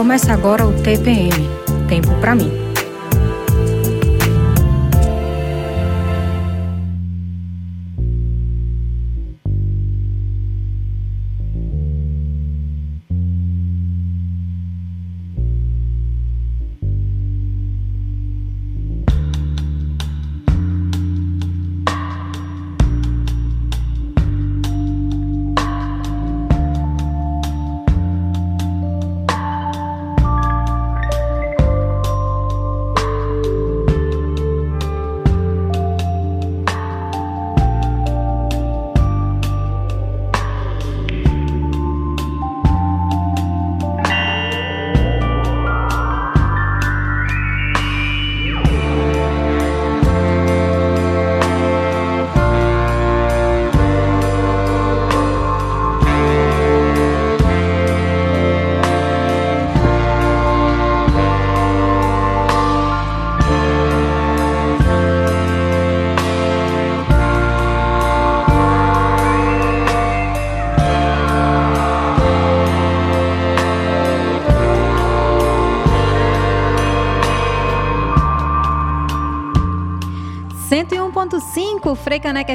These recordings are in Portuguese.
Começa agora o TPM Tempo para mim.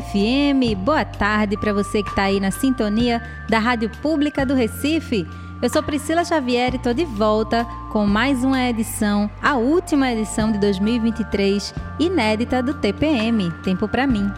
FM, boa tarde para você que está aí na sintonia da Rádio Pública do Recife. Eu sou Priscila Xavier e estou de volta com mais uma edição, a última edição de 2023, inédita do TPM, Tempo para mim.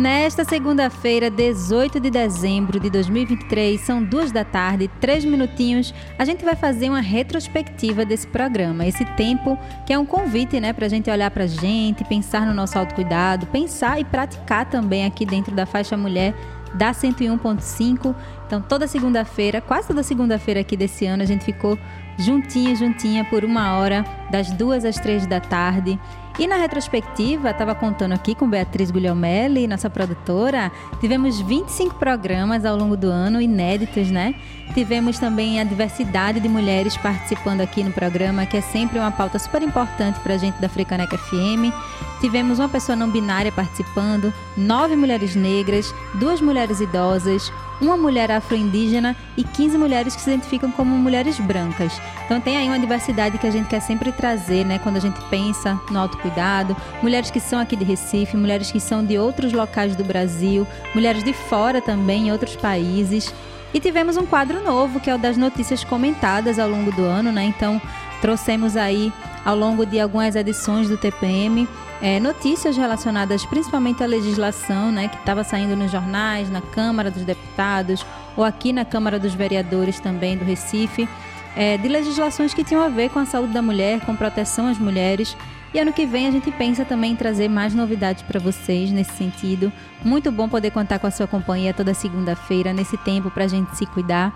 Nesta segunda-feira, 18 de dezembro de 2023, são duas da tarde, três minutinhos, a gente vai fazer uma retrospectiva desse programa. Esse tempo que é um convite né, para a gente olhar para a gente, pensar no nosso autocuidado, pensar e praticar também aqui dentro da faixa mulher da 101.5. Então, toda segunda-feira, quase toda segunda-feira aqui desse ano, a gente ficou juntinha, juntinha por uma hora, das duas às três da tarde. E na retrospectiva, estava contando aqui com Beatriz Guglielmelli, nossa produtora, tivemos 25 programas ao longo do ano, inéditos, né? Tivemos também a diversidade de mulheres participando aqui no programa, que é sempre uma pauta super importante para a gente da Frecaneca FM. Tivemos uma pessoa não binária participando, nove mulheres negras, duas mulheres idosas, uma mulher afro-indígena e 15 mulheres que se identificam como mulheres brancas. Então tem aí uma diversidade que a gente quer sempre trazer, né, quando a gente pensa no autocuidado. Mulheres que são aqui de Recife, mulheres que são de outros locais do Brasil, mulheres de fora também, em outros países. E tivemos um quadro novo, que é o das notícias comentadas ao longo do ano, né? Então, trouxemos aí ao longo de algumas edições do TPM é, notícias relacionadas principalmente à legislação, né, que estava saindo nos jornais, na Câmara dos Deputados ou aqui na Câmara dos Vereadores também do Recife, é, de legislações que tinham a ver com a saúde da mulher, com proteção às mulheres. E ano que vem a gente pensa também em trazer mais novidades para vocês nesse sentido. Muito bom poder contar com a sua companhia toda segunda-feira, nesse tempo para a gente se cuidar.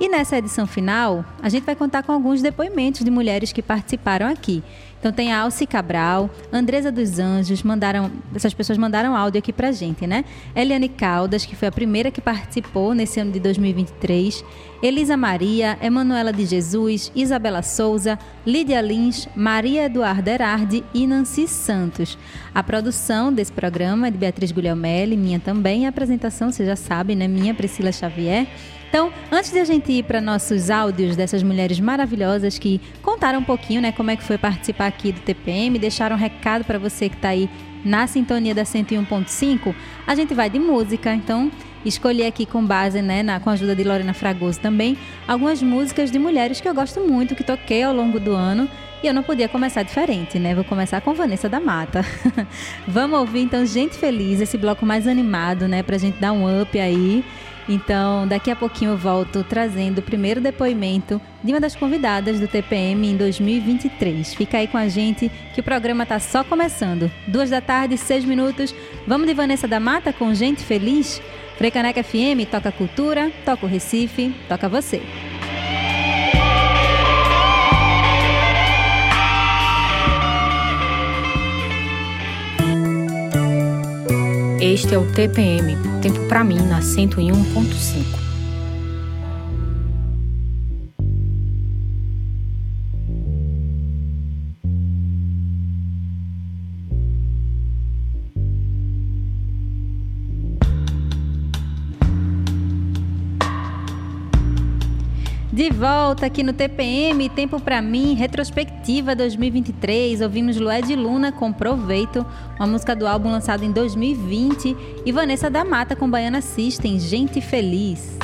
E nessa edição final, a gente vai contar com alguns depoimentos de mulheres que participaram aqui. Então tem a Alci Cabral, Andresa dos Anjos, mandaram, essas pessoas mandaram áudio aqui pra gente, né? Eliane Caldas, que foi a primeira que participou nesse ano de 2023, Elisa Maria, Emanuela de Jesus, Isabela Souza, Lídia Lins, Maria Eduarda Erardi e Nancy Santos. A produção desse programa é de Beatriz Guglielmelli, minha também, a apresentação, você já sabe, né? Minha Priscila Xavier. Então, antes de a gente ir para nossos áudios dessas mulheres maravilhosas que contaram um pouquinho, né, como é que foi participar aqui do TPM, deixaram um recado para você que está aí na sintonia da 101.5, a gente vai de música. Então, escolhi aqui com base, né, na, com a ajuda de Lorena Fragoso também, algumas músicas de mulheres que eu gosto muito, que toquei ao longo do ano. E eu não podia começar diferente, né? Vou começar com Vanessa da Mata. Vamos ouvir então Gente Feliz, esse bloco mais animado, né? Pra gente dar um up aí. Então, daqui a pouquinho eu volto trazendo o primeiro depoimento de uma das convidadas do TPM em 2023. Fica aí com a gente que o programa está só começando. Duas da tarde, seis minutos. Vamos de Vanessa da Mata com Gente Feliz? Frecaneca FM toca cultura, toca o Recife, toca você. Este é o TPM, Tempo para mim na 101.5. De volta aqui no TPM, Tempo para mim, retrospectiva 2023. Ouvimos Lué de Luna com Proveito, uma música do álbum lançado em 2020, e Vanessa da Mata com Baiana System, Gente Feliz.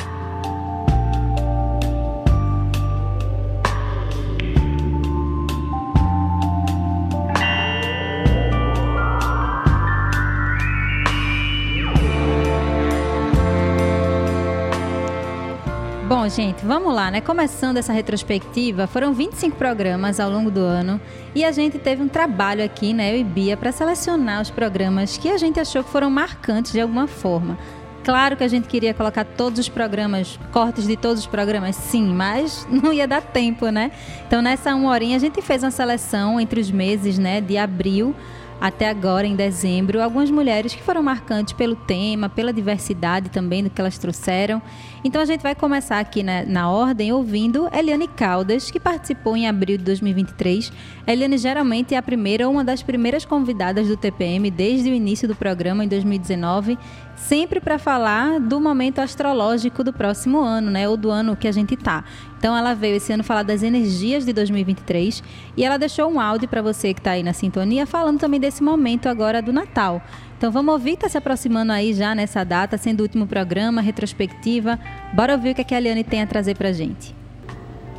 Gente, vamos lá, né? Começando essa retrospectiva, foram 25 programas ao longo do ano e a gente teve um trabalho aqui, né, eu e Bia, para selecionar os programas que a gente achou que foram marcantes de alguma forma. Claro que a gente queria colocar todos os programas, cortes de todos os programas, sim, mas não ia dar tempo, né? Então, nessa uma horinha, a gente fez uma seleção entre os meses, né, de abril até agora, em dezembro, algumas mulheres que foram marcantes pelo tema, pela diversidade também do que elas trouxeram. Então a gente vai começar aqui na, na ordem ouvindo Eliane Caldas, que participou em abril de 2023. Eliane geralmente é a primeira uma das primeiras convidadas do TPM desde o início do programa em 2019 sempre para falar do momento astrológico do próximo ano, né, ou do ano que a gente tá. Então ela veio esse ano falar das energias de 2023 e ela deixou um áudio para você que está aí na sintonia falando também desse momento agora do Natal. Então vamos ouvir, está se aproximando aí já nessa data, sendo o último programa, retrospectiva. Bora ouvir o que, é que a Eliane tem a trazer para gente.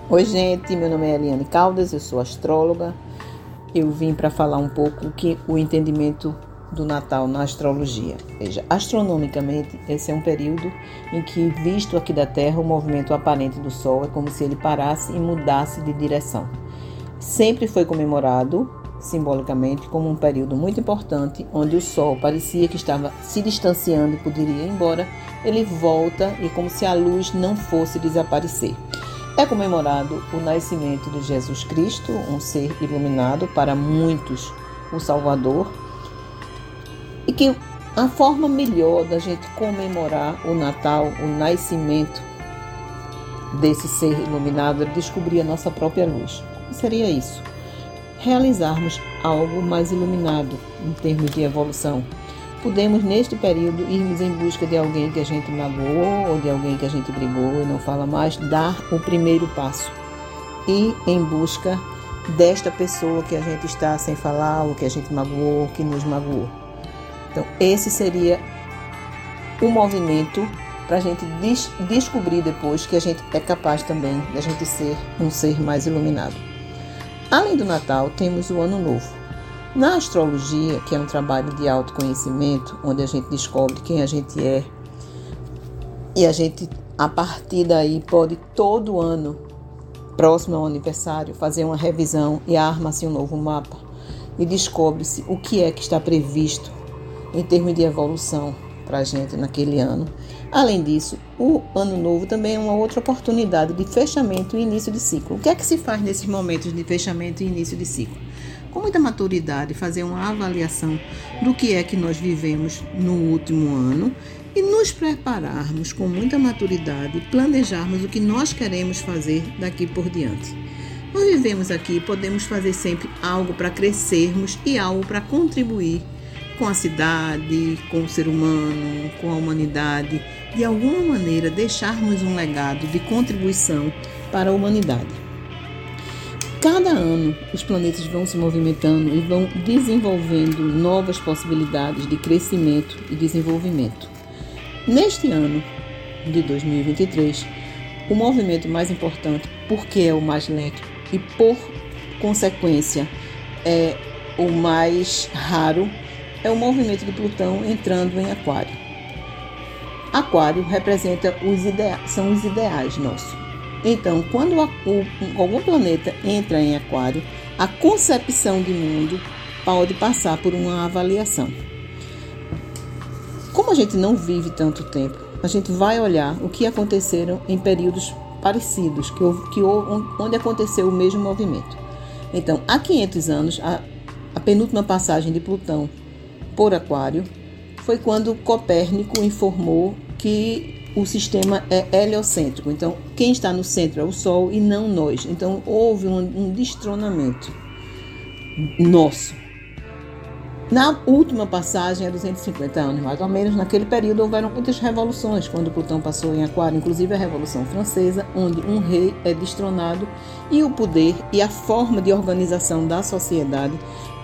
Oi gente, meu nome é Eliane Caldas, eu sou astróloga. Eu vim para falar um pouco que o entendimento do Natal na astrologia. Veja, astronomicamente, esse é um período em que, visto aqui da Terra, o movimento aparente do Sol é como se ele parasse e mudasse de direção. Sempre foi comemorado simbolicamente como um período muito importante onde o Sol parecia que estava se distanciando e poderia ir embora, ele volta e como se a luz não fosse desaparecer. É comemorado o nascimento de Jesus Cristo, um ser iluminado para muitos, o Salvador, e que a forma melhor da gente comemorar o Natal, o nascimento desse ser iluminado é descobrir a nossa própria luz. Seria isso? Realizarmos algo mais iluminado em termos de evolução. Podemos, neste período, irmos em busca de alguém que a gente magoou ou de alguém que a gente brigou e não fala mais, dar o primeiro passo. E em busca desta pessoa que a gente está sem falar, ou que a gente magoou, que nos magoou. Então, esse seria o movimento para a gente des descobrir depois que a gente é capaz também de a gente ser um ser mais iluminado. Além do Natal, temos o Ano Novo. Na astrologia, que é um trabalho de autoconhecimento, onde a gente descobre quem a gente é, e a gente, a partir daí, pode todo ano, próximo ao aniversário, fazer uma revisão e arma-se um novo mapa e descobre-se o que é que está previsto em termos de evolução para a gente naquele ano. Além disso, o ano novo também é uma outra oportunidade de fechamento e início de ciclo. O que é que se faz nesses momentos de fechamento e início de ciclo? Com muita maturidade, fazer uma avaliação do que é que nós vivemos no último ano e nos prepararmos com muita maturidade, planejarmos o que nós queremos fazer daqui por diante. Nós vivemos aqui podemos fazer sempre algo para crescermos e algo para contribuir com a cidade, com o ser humano, com a humanidade, de alguma maneira deixarmos um legado de contribuição para a humanidade. Cada ano os planetas vão se movimentando e vão desenvolvendo novas possibilidades de crescimento e desenvolvimento. Neste ano de 2023, o movimento mais importante, porque é o mais lento e por consequência é o mais raro, é o movimento de Plutão entrando em Aquário. Aquário representa os ideais, são os ideais nossos. Então, quando algum planeta entra em Aquário, a concepção de mundo pode passar por uma avaliação. Como a gente não vive tanto tempo, a gente vai olhar o que aconteceram em períodos parecidos, que, que onde aconteceu o mesmo movimento. Então, há 500 anos, a, a penúltima passagem de Plutão por Aquário foi quando Copérnico informou que o sistema é heliocêntrico. Então, quem está no centro é o Sol e não nós. Então, houve um, um destronamento nosso. Na última passagem, há 250 anos mais ou menos, naquele período houveram muitas revoluções quando Plutão passou em Aquário, inclusive a Revolução Francesa, onde um rei é destronado e o poder e a forma de organização da sociedade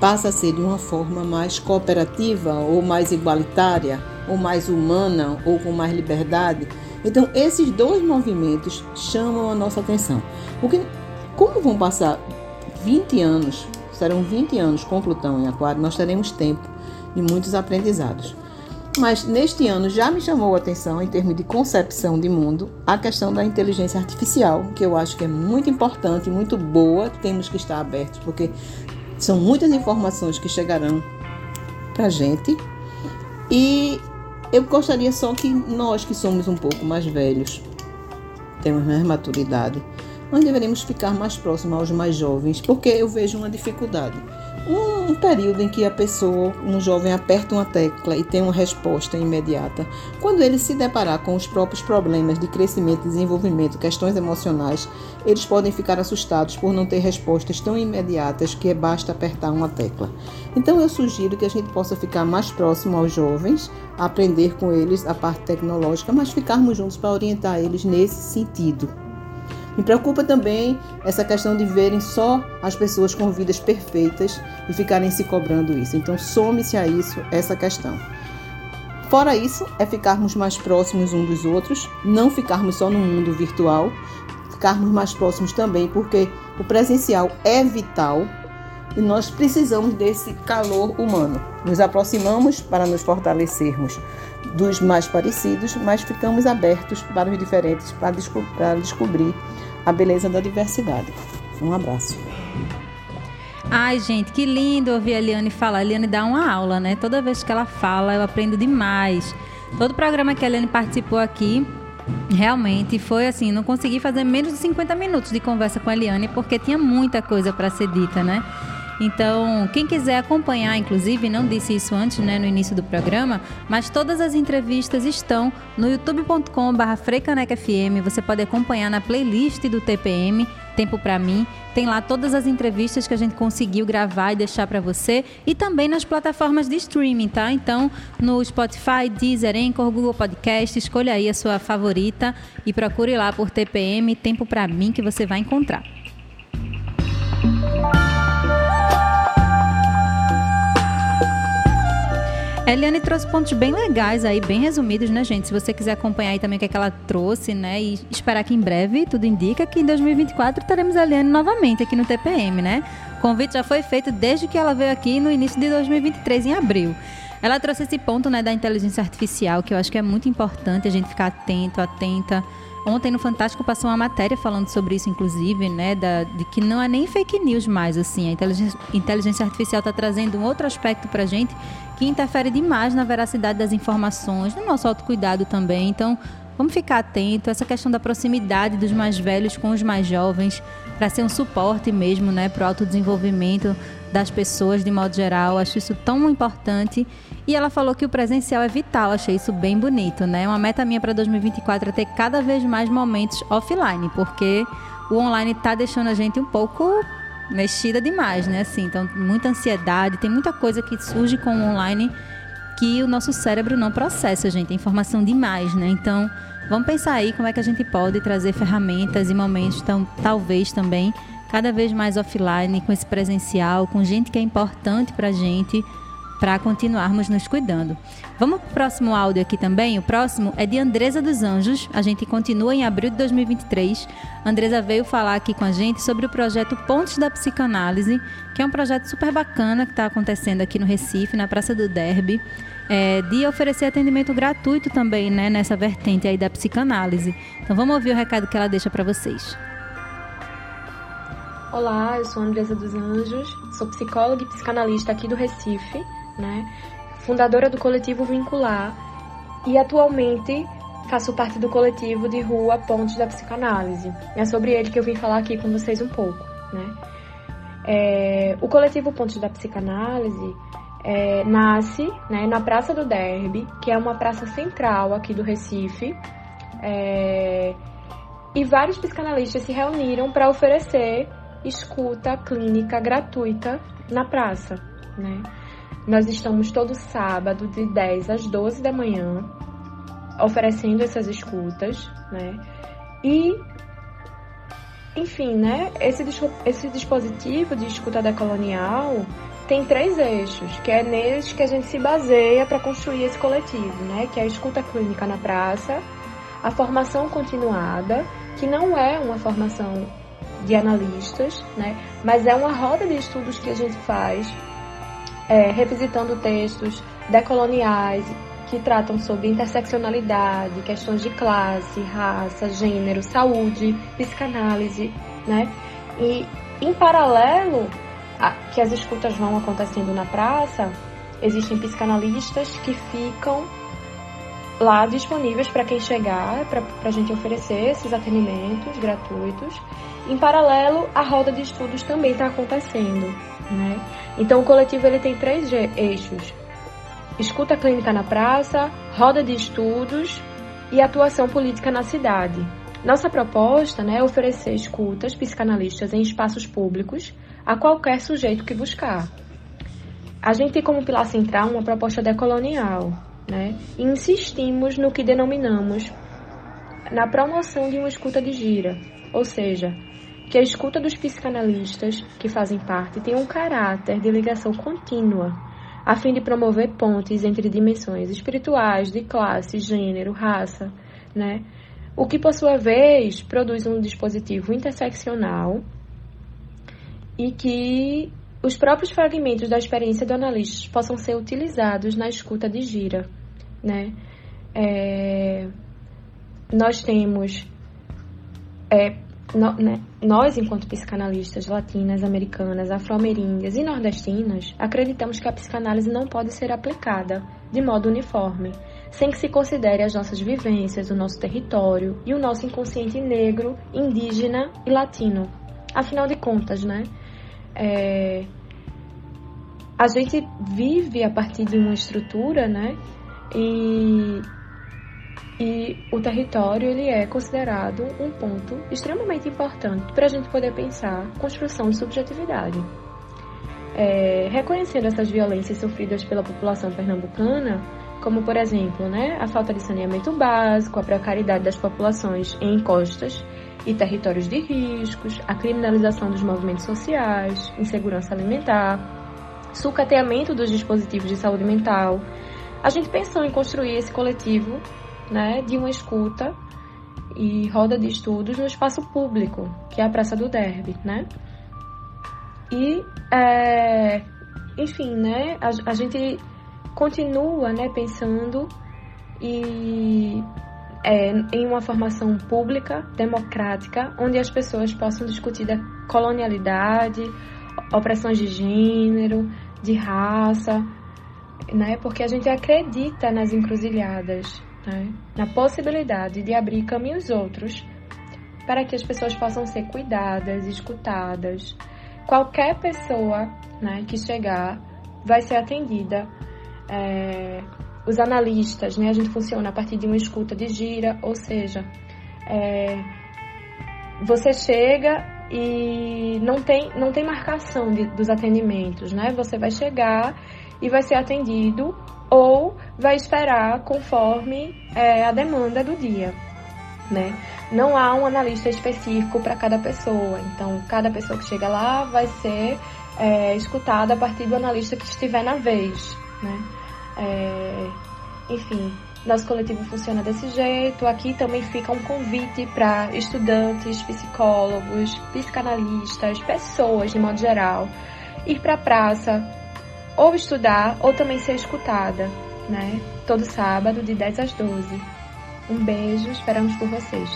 passa a ser de uma forma mais cooperativa ou mais igualitária ou mais humana ou com mais liberdade. Então, esses dois movimentos chamam a nossa atenção. Porque, como vão passar 20 anos serão 20 anos com Plutão em Aquário, nós teremos tempo e muitos aprendizados. Mas neste ano já me chamou a atenção, em termos de concepção de mundo, a questão da inteligência artificial, que eu acho que é muito importante, muito boa, temos que estar abertos, porque são muitas informações que chegarão para a gente. E eu gostaria só que nós, que somos um pouco mais velhos, temos mais maturidade, nós deveríamos ficar mais próximos aos mais jovens, porque eu vejo uma dificuldade. Um período em que a pessoa, um jovem, aperta uma tecla e tem uma resposta imediata. Quando ele se deparar com os próprios problemas de crescimento, desenvolvimento, questões emocionais, eles podem ficar assustados por não ter respostas tão imediatas que basta apertar uma tecla. Então eu sugiro que a gente possa ficar mais próximo aos jovens, aprender com eles a parte tecnológica, mas ficarmos juntos para orientar eles nesse sentido. Me preocupa também essa questão de verem só as pessoas com vidas perfeitas e ficarem se cobrando isso. Então, some-se a isso essa questão. Fora isso, é ficarmos mais próximos uns dos outros, não ficarmos só no mundo virtual, ficarmos mais próximos também, porque o presencial é vital e nós precisamos desse calor humano. Nos aproximamos para nos fortalecermos dos mais parecidos, mas ficamos abertos para os diferentes para, desco para descobrir a beleza da diversidade. Um abraço. Ai, gente, que lindo ouvir a Eliane falar. A Eliane dá uma aula, né? Toda vez que ela fala, eu aprendo demais. Todo programa que a Eliane participou aqui, realmente foi assim, não consegui fazer menos de 50 minutos de conversa com a Eliane, porque tinha muita coisa para ser dita, né? Então, quem quiser acompanhar, inclusive, não disse isso antes, né, no início do programa, mas todas as entrevistas estão no youtube.com/freicanecfm. Você pode acompanhar na playlist do TPM Tempo para mim. Tem lá todas as entrevistas que a gente conseguiu gravar e deixar para você e também nas plataformas de streaming, tá? Então, no Spotify, Deezer, Anchor, Google Podcast, escolha aí a sua favorita e procure lá por TPM Tempo para mim que você vai encontrar. Eliane trouxe pontos bem legais aí, bem resumidos, né, gente? Se você quiser acompanhar aí também o que, é que ela trouxe, né? E esperar que em breve, tudo indica que em 2024 teremos a Eliane novamente aqui no TPM, né? O convite já foi feito desde que ela veio aqui no início de 2023, em abril. Ela trouxe esse ponto, né, da inteligência artificial, que eu acho que é muito importante a gente ficar atento, atenta Ontem no Fantástico passou uma matéria falando sobre isso, inclusive, né? Da, de que não é nem fake news mais, assim. A inteligência, inteligência artificial está trazendo um outro aspecto para gente que interfere demais na veracidade das informações, no nosso autocuidado também. Então, vamos ficar atento. Essa questão da proximidade dos mais velhos com os mais jovens, para ser um suporte mesmo, né? Para o autodesenvolvimento das pessoas de modo geral. Acho isso tão importante. E ela falou que o presencial é vital. Achei isso bem bonito, né? Uma meta minha para 2024 é ter cada vez mais momentos offline, porque o online está deixando a gente um pouco mexida demais, né? Assim, então, muita ansiedade, tem muita coisa que surge com o online que o nosso cérebro não processa, gente. É informação demais, né? Então, vamos pensar aí como é que a gente pode trazer ferramentas e momentos, tão, talvez também cada vez mais offline, com esse presencial, com gente que é importante para a gente, para continuarmos nos cuidando. Vamos para o próximo áudio aqui também. O próximo é de Andresa dos Anjos. A gente continua em abril de 2023. Andresa veio falar aqui com a gente sobre o projeto Pontes da Psicanálise, que é um projeto super bacana que está acontecendo aqui no Recife, na Praça do Derby. É, de oferecer atendimento gratuito também, né, nessa vertente aí da psicanálise. Então vamos ouvir o recado que ela deixa para vocês. Olá, eu sou Andresa dos Anjos, sou psicóloga e psicanalista aqui do Recife, né? Fundadora do coletivo Vincular e atualmente faço parte do coletivo de rua Pontes da Psicanálise. É sobre ele que eu vim falar aqui com vocês um pouco, né? É, o coletivo Pontes da Psicanálise é, nasce né, na Praça do Derby, que é uma praça central aqui do Recife. É, e vários psicanalistas se reuniram para oferecer escuta clínica gratuita na praça, né? Nós estamos todo sábado, de 10 às 12 da manhã, oferecendo essas escutas, né? E, enfim, né? Esse, esse dispositivo de escuta decolonial tem três eixos, que é neles que a gente se baseia para construir esse coletivo, né? Que é a escuta clínica na praça, a formação continuada, que não é uma formação de analistas, né? Mas é uma roda de estudos que a gente faz, é, revisitando textos decoloniais que tratam sobre interseccionalidade, questões de classe, raça, gênero, saúde, psicanálise, né? E em paralelo a, que as escutas vão acontecendo na praça, existem psicanalistas que ficam lá disponíveis para quem chegar, para a gente oferecer esses atendimentos gratuitos. Em paralelo, a roda de estudos também está acontecendo. Né? Então, o coletivo ele tem três eixos: escuta clínica na praça, roda de estudos e atuação política na cidade. Nossa proposta né, é oferecer escutas psicanalistas em espaços públicos a qualquer sujeito que buscar. A gente tem como pilar central uma proposta decolonial, né? E insistimos no que denominamos na promoção de uma escuta de gira, ou seja, que a escuta dos psicanalistas que fazem parte tenha um caráter de ligação contínua, a fim de promover pontes entre dimensões espirituais, de classe, gênero, raça, né? O que, por sua vez, produz um dispositivo interseccional e que os próprios fragmentos da experiência do analista possam ser utilizados na escuta de gira, né? É, nós temos é, no, né, nós, enquanto psicanalistas latinas, americanas, afro-ameríndias e nordestinas, acreditamos que a psicanálise não pode ser aplicada de modo uniforme, sem que se considere as nossas vivências, o nosso território e o nosso inconsciente negro, indígena e latino. Afinal de contas, né? É, a gente vive a partir de uma estrutura, né? E, e o território ele é considerado um ponto extremamente importante para a gente poder pensar construção de subjetividade. É, reconhecendo essas violências sofridas pela população pernambucana, como por exemplo, né, a falta de saneamento básico, a precariedade das populações em encostas e territórios de riscos, a criminalização dos movimentos sociais, insegurança alimentar, sucateamento dos dispositivos de saúde mental. A gente pensou em construir esse coletivo né, de uma escuta e roda de estudos no espaço público, que é a Praça do Derby, né? E, é, enfim, né, a, a gente continua, né, pensando e é, em uma formação pública, democrática, onde as pessoas possam discutir da colonialidade, opressões de gênero, de raça, né? Porque a gente acredita nas encruzilhadas, né? na possibilidade de abrir caminhos outros para que as pessoas possam ser cuidadas, escutadas. Qualquer pessoa né, que chegar vai ser atendida. É, os analistas, né, a gente funciona a partir de uma escuta de gira, ou seja, é, você chega e não tem, não tem marcação de, dos atendimentos, né? Você vai chegar e vai ser atendido ou vai esperar conforme é, a demanda do dia, né? Não há um analista específico para cada pessoa, então cada pessoa que chega lá vai ser é, escutada a partir do analista que estiver na vez, né? É, enfim, nosso coletivo funciona desse jeito. Aqui também fica um convite para estudantes, psicólogos, psicanalistas, pessoas de modo geral, ir para a praça ou estudar ou também ser escutada, né? Todo sábado de 10 às 12. Um beijo, esperamos por vocês.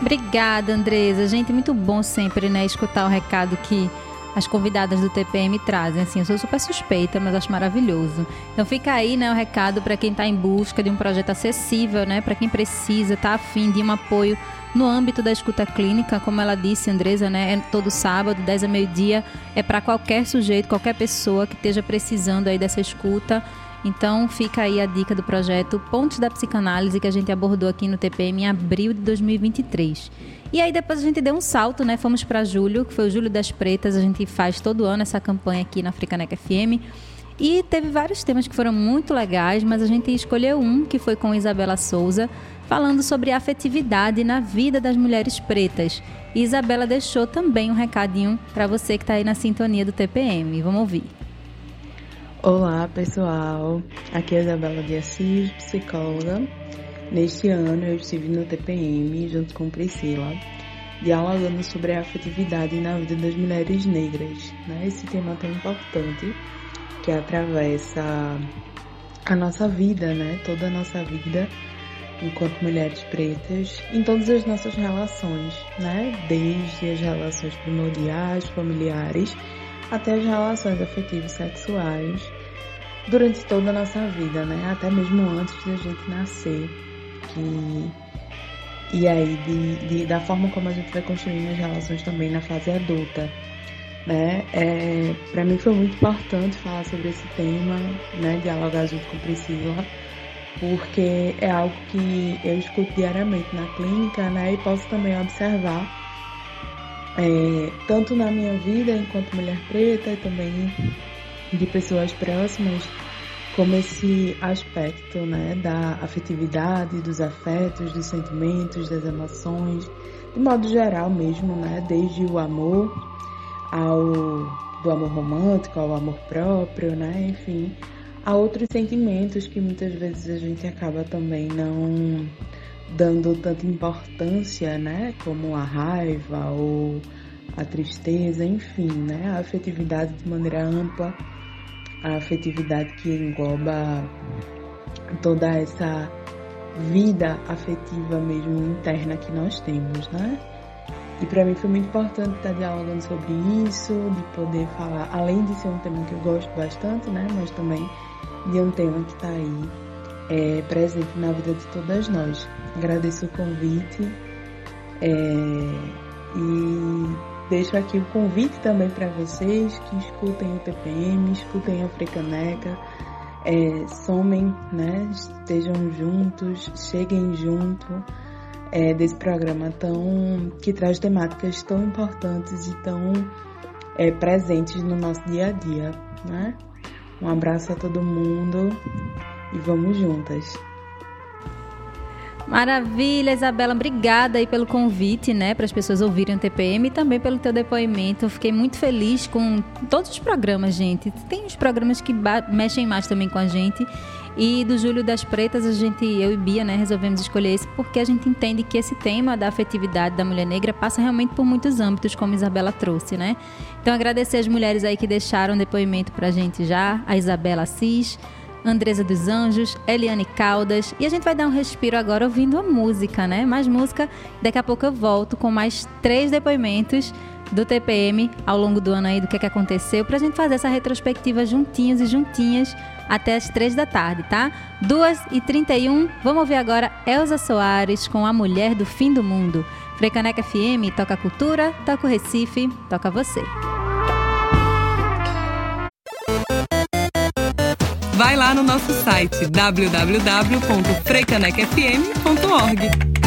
Obrigada, Andresa. Gente, muito bom sempre, né, escutar o recado que as convidadas do TPM trazem. Assim, eu sou super suspeita, mas acho maravilhoso. Então fica aí, né, o recado para quem está em busca de um projeto acessível, né, para quem precisa, está afim de um apoio no âmbito da escuta clínica, como ela disse, Andresa, né, é todo sábado, 10 a meio-dia, é para qualquer sujeito, qualquer pessoa que esteja precisando aí dessa escuta. Então fica aí a dica do projeto Pontes da Psicanálise que a gente abordou aqui no TPM em abril de 2023. E aí depois a gente deu um salto, né? Fomos para julho, que foi o Julho das Pretas. A gente faz todo ano essa campanha aqui na Africaneca FM. E teve vários temas que foram muito legais, mas a gente escolheu um que foi com Isabela Souza, falando sobre afetividade na vida das mulheres pretas. E Isabela deixou também um recadinho para você que está aí na sintonia do TPM. Vamos ouvir. Olá, pessoal. Aqui é a Isabela de Assis, psicóloga. Neste ano eu estive no TPM junto com Priscila, dialogando sobre a afetividade na vida das mulheres negras. Né? Esse tema tão importante que atravessa a nossa vida, né? Toda a nossa vida enquanto mulheres pretas, em todas as nossas relações, né? Desde as relações primordiais, familiares, até as relações afetivas sexuais, durante toda a nossa vida, né? Até mesmo antes da gente nascer. Que... E aí, de, de, da forma como a gente vai construindo as relações também na fase adulta. Né? É, para mim foi muito importante falar sobre esse tema, né? dialogar junto com Priscila, porque é algo que eu escuto diariamente na clínica né? e posso também observar, é, tanto na minha vida enquanto mulher preta e também de pessoas próximas, como esse aspecto né, da afetividade, dos afetos, dos sentimentos, das emoções, de modo geral mesmo, né, desde o amor ao do amor romântico, ao amor próprio, né, enfim, a outros sentimentos que muitas vezes a gente acaba também não dando tanta importância, né, como a raiva ou a tristeza, enfim, né, a afetividade de maneira ampla a afetividade que engloba toda essa vida afetiva mesmo interna que nós temos, né? E para mim foi muito importante estar dialogando sobre isso, de poder falar, além de ser um tema que eu gosto bastante, né? Mas também de um tema que está aí é, presente na vida de todas nós. Agradeço o convite é, e Deixo aqui o convite também para vocês que escutem o TPM, escutem a Frecaneca, é, somem, né? Estejam juntos, cheguem junto é, desse programa tão que traz temáticas tão importantes e tão é, presentes no nosso dia a dia, né? Um abraço a todo mundo e vamos juntas. Maravilha, Isabela. Obrigada aí pelo convite, né, para as pessoas ouvirem o TPM e também pelo teu depoimento. Eu fiquei muito feliz com todos os programas, gente. Tem uns programas que mexem mais também com a gente. E do Júlio das Pretas, a gente, eu e Bia, né, resolvemos escolher esse porque a gente entende que esse tema da afetividade da mulher negra passa realmente por muitos âmbitos, como Isabela trouxe, né? Então agradecer as mulheres aí que deixaram depoimento pra gente já, a Isabela Assis, Andresa dos Anjos, Eliane Caldas. E a gente vai dar um respiro agora ouvindo a música, né? Mais música. Daqui a pouco eu volto com mais três depoimentos do TPM ao longo do ano aí, do que, é que aconteceu, pra gente fazer essa retrospectiva juntinhos e juntinhas até as três da tarde, tá? Duas e trinta e um. Vamos ouvir agora Elza Soares com A Mulher do Fim do Mundo. Frecaneca FM, toca cultura, toca o Recife, toca você. Vai lá no nosso site www.frecanecfm.org.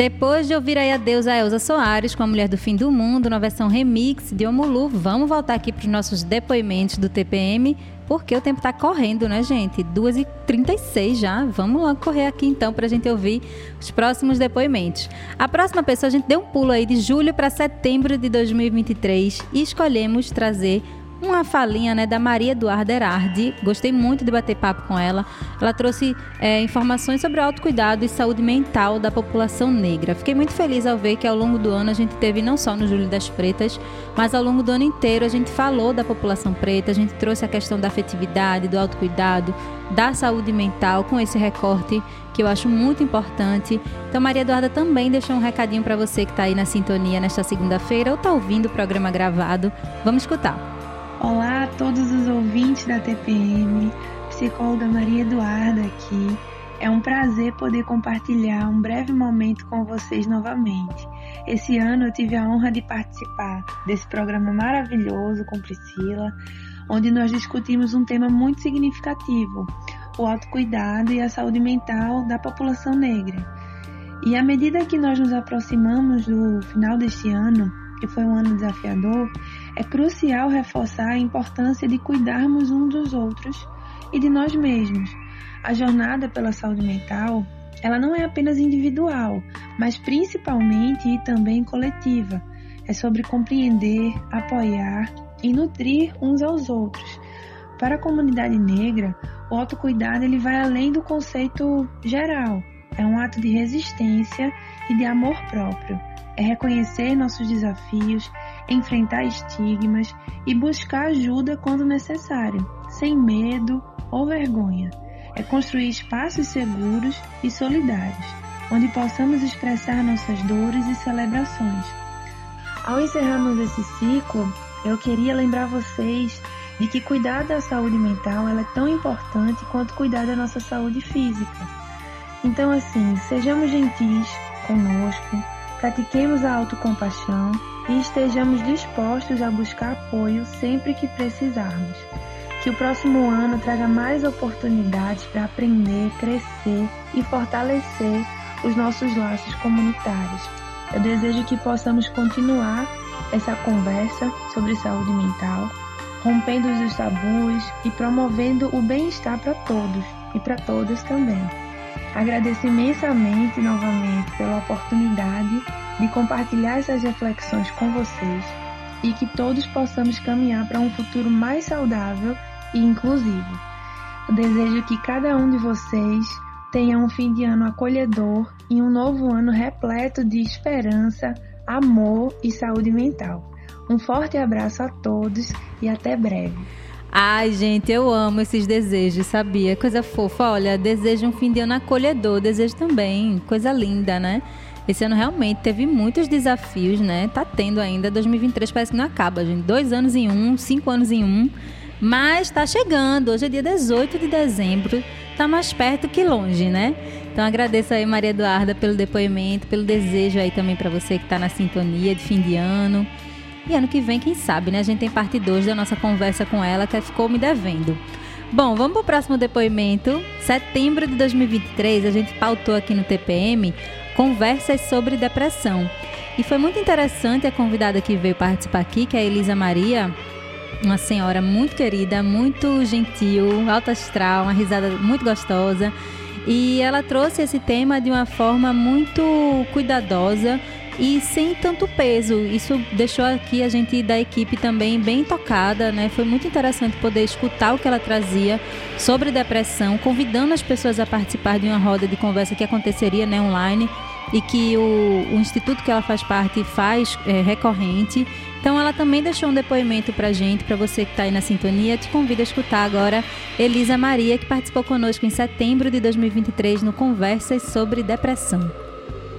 Depois de ouvir aí a deusa Elza Soares com a Mulher do Fim do Mundo, na versão remix de Omulu, vamos voltar aqui para os nossos depoimentos do TPM porque o tempo está correndo, né, gente? 2h36 já. Vamos logo correr aqui então para a gente ouvir os próximos depoimentos. A próxima pessoa, a gente deu um pulo aí de julho para setembro de 2023 e escolhemos trazer uma falinha né, da Maria Eduarda Erardi. Gostei muito de bater papo com ela. Ela trouxe é, informações sobre autocuidado e saúde mental da população negra. Fiquei muito feliz ao ver que ao longo do ano a gente teve, não só no Júlio das Pretas, mas ao longo do ano inteiro a gente falou da população preta, a gente trouxe a questão da afetividade, do autocuidado, da saúde mental com esse recorte que eu acho muito importante. Então, Maria Eduarda também deixou um recadinho para você que está aí na sintonia nesta segunda-feira ou está ouvindo o programa gravado. Vamos escutar. Olá a todos os ouvintes da TPM, psicóloga Maria Eduarda aqui. É um prazer poder compartilhar um breve momento com vocês novamente. Esse ano eu tive a honra de participar desse programa maravilhoso com Priscila, onde nós discutimos um tema muito significativo, o autocuidado e a saúde mental da população negra. E à medida que nós nos aproximamos do final deste ano, que foi um ano desafiador, é crucial reforçar a importância de cuidarmos uns dos outros e de nós mesmos. A jornada pela saúde mental, ela não é apenas individual, mas principalmente e também coletiva. É sobre compreender, apoiar e nutrir uns aos outros. Para a comunidade negra, o autocuidado ele vai além do conceito geral. É um ato de resistência e de amor próprio. É reconhecer nossos desafios, enfrentar estigmas e buscar ajuda quando necessário, sem medo ou vergonha. É construir espaços seguros e solidários, onde possamos expressar nossas dores e celebrações. Ao encerrarmos esse ciclo, eu queria lembrar vocês de que cuidar da saúde mental é tão importante quanto cuidar da nossa saúde física. Então, assim, sejamos gentis conosco, pratiquemos a autocompaixão e estejamos dispostos a buscar apoio sempre que precisarmos. Que o próximo ano traga mais oportunidades para aprender, crescer e fortalecer os nossos laços comunitários. Eu desejo que possamos continuar essa conversa sobre saúde mental, rompendo os tabus e promovendo o bem-estar para todos e para todas também. Agradeço imensamente novamente pela oportunidade de compartilhar essas reflexões com vocês e que todos possamos caminhar para um futuro mais saudável e inclusivo. Eu desejo que cada um de vocês tenha um fim de ano acolhedor e um novo ano repleto de esperança, amor e saúde mental. Um forte abraço a todos e até breve. Ai, gente, eu amo esses desejos, sabia? Coisa fofa. Olha, desejo um fim de ano acolhedor, desejo também. Coisa linda, né? Esse ano realmente teve muitos desafios, né? Tá tendo ainda. 2023 parece que não acaba, gente. Dois anos em um, cinco anos em um. Mas tá chegando. Hoje é dia 18 de dezembro. Tá mais perto que longe, né? Então agradeço aí, Maria Eduarda, pelo depoimento, pelo desejo aí também para você que tá na sintonia de fim de ano. E ano que vem, quem sabe, né? A gente tem parte 2 da nossa conversa com ela, que ficou me devendo. Bom, vamos para o próximo depoimento. Setembro de 2023, a gente pautou aqui no TPM conversas sobre depressão. E foi muito interessante a convidada que veio participar aqui, que é a Elisa Maria, uma senhora muito querida, muito gentil, alta astral, uma risada muito gostosa. E ela trouxe esse tema de uma forma muito cuidadosa e sem tanto peso. Isso deixou aqui a gente da equipe também bem tocada, né? Foi muito interessante poder escutar o que ela trazia sobre depressão, convidando as pessoas a participar de uma roda de conversa que aconteceria né, online e que o, o instituto que ela faz parte faz é, recorrente. Então ela também deixou um depoimento para gente, para você que está aí na sintonia. Te convido a escutar agora Elisa Maria, que participou conosco em setembro de 2023 no Conversas sobre Depressão.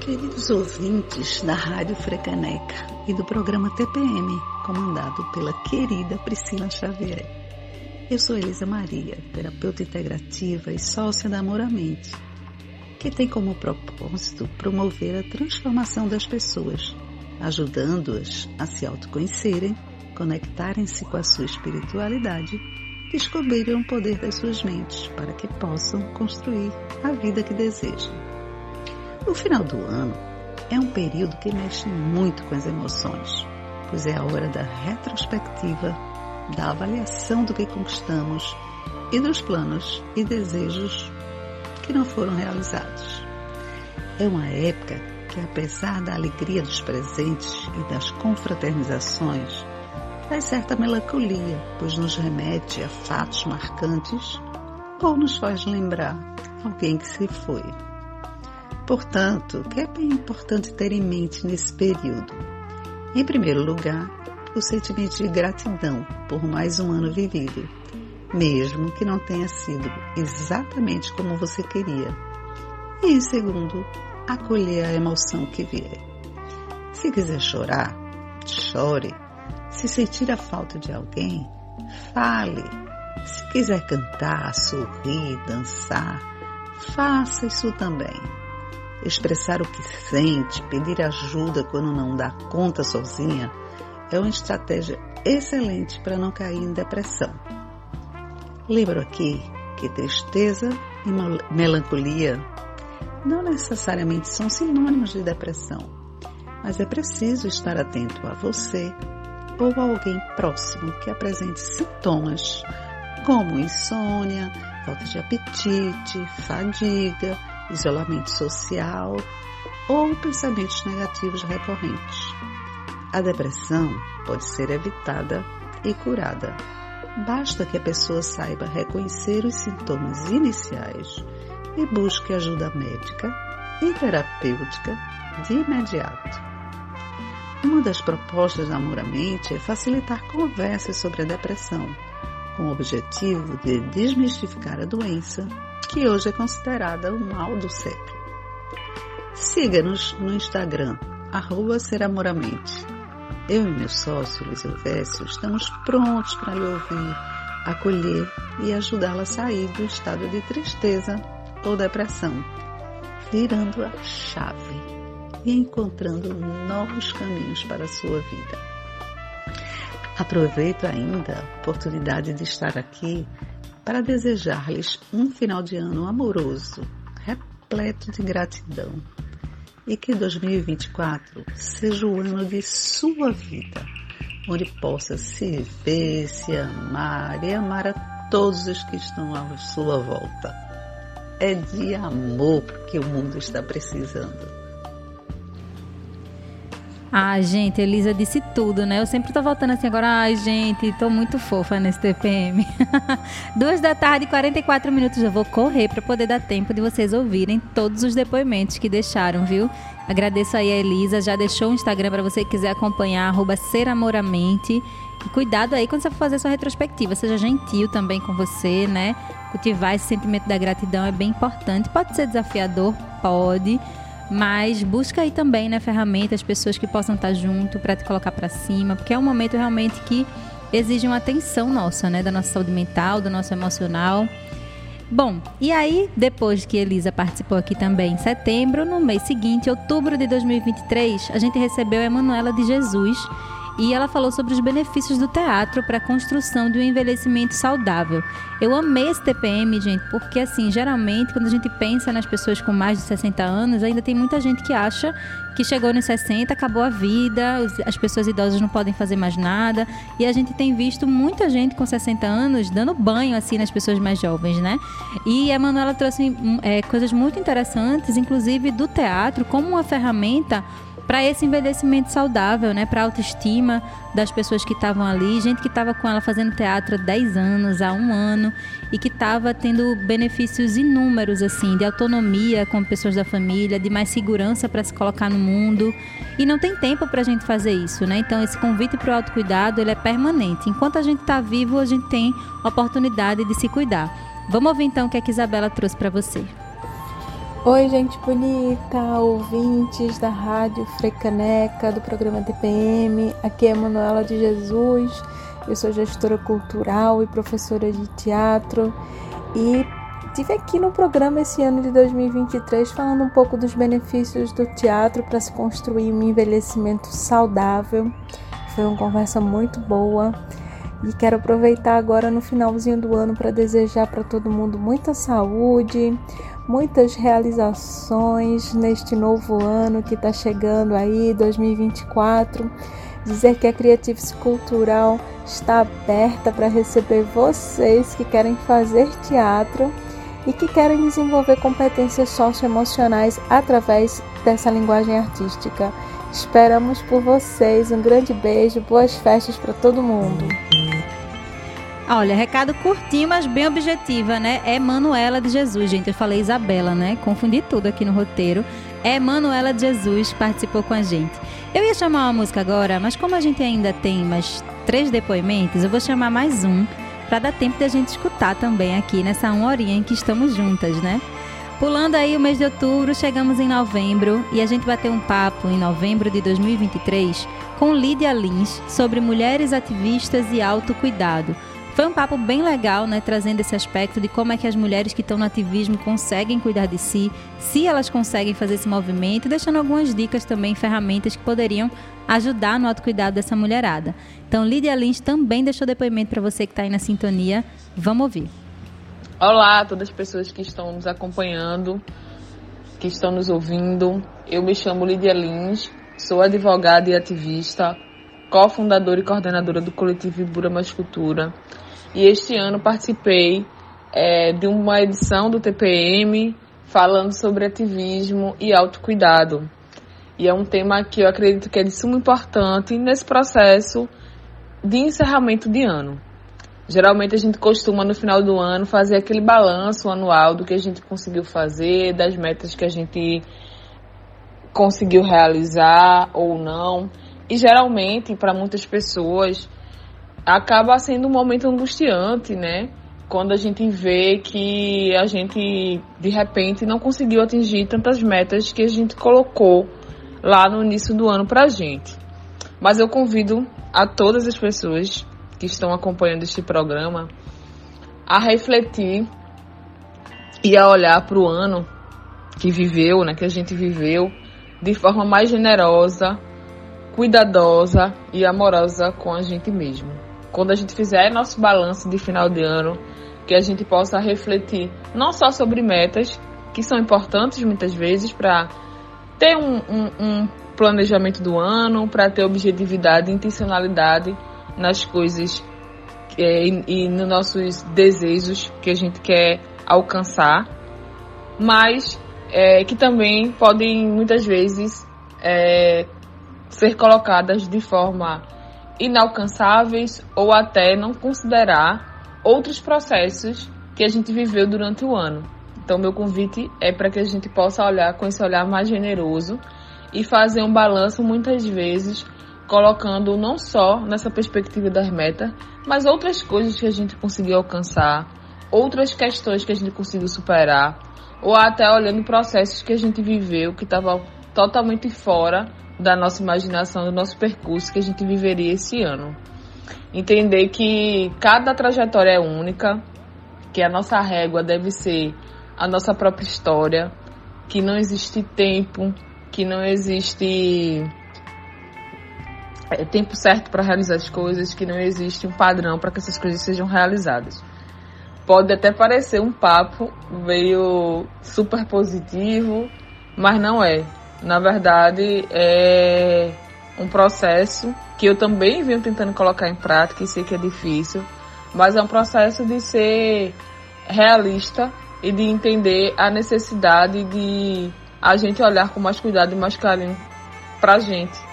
Queridos ouvintes da Rádio Frecaneca e do programa TPM, comandado pela querida Priscila Xavier. Eu sou Elisa Maria, terapeuta integrativa e sócia da Amoramente, que tem como propósito promover a transformação das pessoas, ajudando-as a se autoconhecerem, conectarem-se com a sua espiritualidade, descobrirem o poder das suas mentes para que possam construir a vida que desejam. O final do ano é um período que mexe muito com as emoções, pois é a hora da retrospectiva, da avaliação do que conquistamos e dos planos e desejos que não foram realizados. É uma época que, apesar da alegria dos presentes e das confraternizações, traz certa melancolia, pois nos remete a fatos marcantes ou nos faz lembrar alguém que se foi. Portanto, o que é bem importante ter em mente nesse período? Em primeiro lugar, o sentimento de gratidão por mais um ano vivido, mesmo que não tenha sido exatamente como você queria. E em segundo, acolher a emoção que vier. Se quiser chorar, chore. Se sentir a falta de alguém, fale. Se quiser cantar, sorrir, dançar, faça isso também expressar o que sente, pedir ajuda quando não dá conta sozinha, é uma estratégia excelente para não cair em depressão. Lembro aqui que tristeza e melancolia não necessariamente são sinônimos de depressão, mas é preciso estar atento a você ou a alguém próximo que apresente sintomas como insônia, falta de apetite, fadiga, isolamento social ou pensamentos negativos recorrentes. A depressão pode ser evitada e curada. Basta que a pessoa saiba reconhecer os sintomas iniciais e busque ajuda médica e terapêutica de imediato. Uma das propostas da Amoramente é facilitar conversas sobre a depressão, com o objetivo de desmistificar a doença, que hoje é considerada o mal do século. Siga-nos no Instagram, arroba Seramoramente. Eu e meu sócio, Luiz Elvésio, estamos prontos para lhe ouvir, acolher e ajudá-la a sair do estado de tristeza ou depressão, virando a chave e encontrando novos caminhos para a sua vida. Aproveito ainda a oportunidade de estar aqui para desejar-lhes um final de ano amoroso, repleto de gratidão. E que 2024 seja o ano de sua vida, onde possa se ver, se amar e amar a todos os que estão à sua volta é de amor que o mundo está precisando. Ah, gente, Elisa disse tudo, né? Eu sempre tô voltando assim agora. Ai, gente, tô muito fofa nesse TPM. Duas da tarde e 44 minutos. Eu vou correr para poder dar tempo de vocês ouvirem todos os depoimentos que deixaram, viu? Agradeço aí a Elisa. Já deixou o Instagram para você que quiser acompanhar, arroba Seramoramente. E cuidado aí quando você for fazer sua retrospectiva. Seja gentil também com você, né? Cultivar esse sentimento da gratidão é bem importante. Pode ser desafiador? Pode. Mas busca aí também, né, ferramentas, pessoas que possam estar junto para te colocar para cima, porque é um momento realmente que exige uma atenção nossa, né, da nossa saúde mental, do nosso emocional. Bom, e aí, depois que Elisa participou aqui também em setembro, no mês seguinte, outubro de 2023, a gente recebeu a Emanuela de Jesus, e ela falou sobre os benefícios do teatro para a construção de um envelhecimento saudável. Eu amei esse TPM, gente, porque assim, geralmente quando a gente pensa nas pessoas com mais de 60 anos, ainda tem muita gente que acha que chegou nos 60, acabou a vida, as pessoas idosas não podem fazer mais nada, e a gente tem visto muita gente com 60 anos dando banho assim nas pessoas mais jovens, né? E a Manuela trouxe é, coisas muito interessantes, inclusive do teatro como uma ferramenta para esse envelhecimento saudável, né? Para a autoestima das pessoas que estavam ali, gente que estava com ela fazendo teatro há 10 anos, há um ano, e que estava tendo benefícios inúmeros, assim, de autonomia com pessoas da família, de mais segurança para se colocar no mundo. E não tem tempo para a gente fazer isso, né? Então, esse convite para o autocuidado, ele é permanente. Enquanto a gente está vivo, a gente tem oportunidade de se cuidar. Vamos ouvir então o que a Isabela trouxe para você. Oi, gente bonita, ouvintes da Rádio Frecaneca, do programa TPM. Aqui é Manuela de Jesus. Eu sou gestora cultural e professora de teatro e tive aqui no programa esse ano de 2023 falando um pouco dos benefícios do teatro para se construir um envelhecimento saudável. Foi uma conversa muito boa. E quero aproveitar agora no finalzinho do ano para desejar para todo mundo muita saúde, muitas realizações neste novo ano que está chegando aí, 2024. Dizer que a Creative Cultural está aberta para receber vocês que querem fazer teatro e que querem desenvolver competências socioemocionais através dessa linguagem artística. Esperamos por vocês. Um grande beijo, boas festas para todo mundo. Olha, recado curtinho, mas bem objetiva, né? É Manuela de Jesus, gente. Eu falei Isabela, né? Confundi tudo aqui no roteiro. É Manuela de Jesus participou com a gente. Eu ia chamar uma música agora, mas como a gente ainda tem mais três depoimentos, eu vou chamar mais um para dar tempo da gente escutar também aqui nessa uma horinha em que estamos juntas, né? Pulando aí o mês de outubro, chegamos em novembro e a gente vai ter um papo em novembro de 2023 com Lídia Lins sobre mulheres ativistas e autocuidado Foi um papo bem legal, né, trazendo esse aspecto de como é que as mulheres que estão no ativismo conseguem cuidar de si, se elas conseguem fazer esse movimento, deixando algumas dicas também, ferramentas que poderiam ajudar no autocuidado dessa mulherada. Então, Lídia Lins também deixou depoimento para você que está aí na sintonia. Vamos ouvir. Olá a todas as pessoas que estão nos acompanhando, que estão nos ouvindo. Eu me chamo Lídia Lins, sou advogada e ativista, cofundadora e coordenadora do coletivo Ibura Mais Cultura. E este ano participei é, de uma edição do TPM falando sobre ativismo e autocuidado. E é um tema que eu acredito que é de suma importância nesse processo de encerramento de ano. Geralmente a gente costuma no final do ano fazer aquele balanço anual do que a gente conseguiu fazer, das metas que a gente conseguiu realizar ou não. E geralmente, para muitas pessoas, acaba sendo um momento angustiante, né? Quando a gente vê que a gente de repente não conseguiu atingir tantas metas que a gente colocou lá no início do ano para a gente. Mas eu convido a todas as pessoas que estão acompanhando este programa a refletir e a olhar para o ano que viveu, né, que a gente viveu, de forma mais generosa, cuidadosa e amorosa com a gente mesmo. Quando a gente fizer nosso balanço de final de ano, que a gente possa refletir não só sobre metas, que são importantes muitas vezes para ter um, um, um planejamento do ano, para ter objetividade e intencionalidade nas coisas é, e, e nos nossos desejos que a gente quer alcançar, mas é, que também podem muitas vezes é, ser colocadas de forma inalcançáveis ou até não considerar outros processos que a gente viveu durante o ano. Então, meu convite é para que a gente possa olhar com esse olhar mais generoso e fazer um balanço muitas vezes colocando não só nessa perspectiva das metas, mas outras coisas que a gente conseguiu alcançar, outras questões que a gente conseguiu superar, ou até olhando processos que a gente viveu que estavam totalmente fora da nossa imaginação, do nosso percurso que a gente viveria esse ano. Entender que cada trajetória é única, que a nossa régua deve ser a nossa própria história, que não existe tempo, que não existe é, tempo certo para realizar as coisas, que não existe um padrão para que essas coisas sejam realizadas. Pode até parecer um papo meio super positivo, mas não é. Na verdade, é um processo que eu também venho tentando colocar em prática e sei que é difícil, mas é um processo de ser realista e de entender a necessidade de a gente olhar com mais cuidado e mais carinho para a gente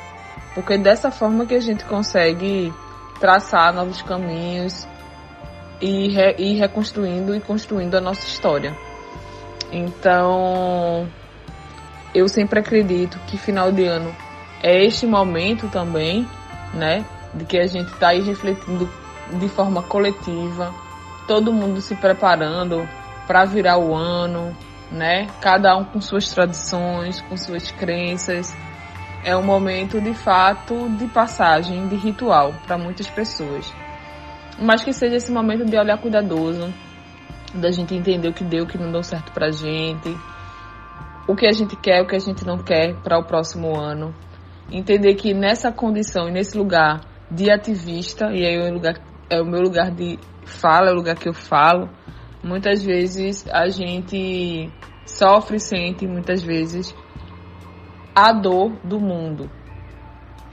porque é dessa forma que a gente consegue traçar novos caminhos e re, ir reconstruindo e construindo a nossa história. Então, eu sempre acredito que final de ano é este momento também, né, de que a gente está aí refletindo de forma coletiva, todo mundo se preparando para virar o ano, né, cada um com suas tradições, com suas crenças é um momento de fato de passagem, de ritual para muitas pessoas. Mas que seja esse momento de olhar cuidadoso, da gente entender o que deu, o que não deu certo pra gente, o que a gente quer, o que a gente não quer para o próximo ano. Entender que nessa condição e nesse lugar de ativista, e aí é o, lugar, é o meu lugar de fala, é o lugar que eu falo, muitas vezes a gente sofre, sente, muitas vezes a dor do mundo.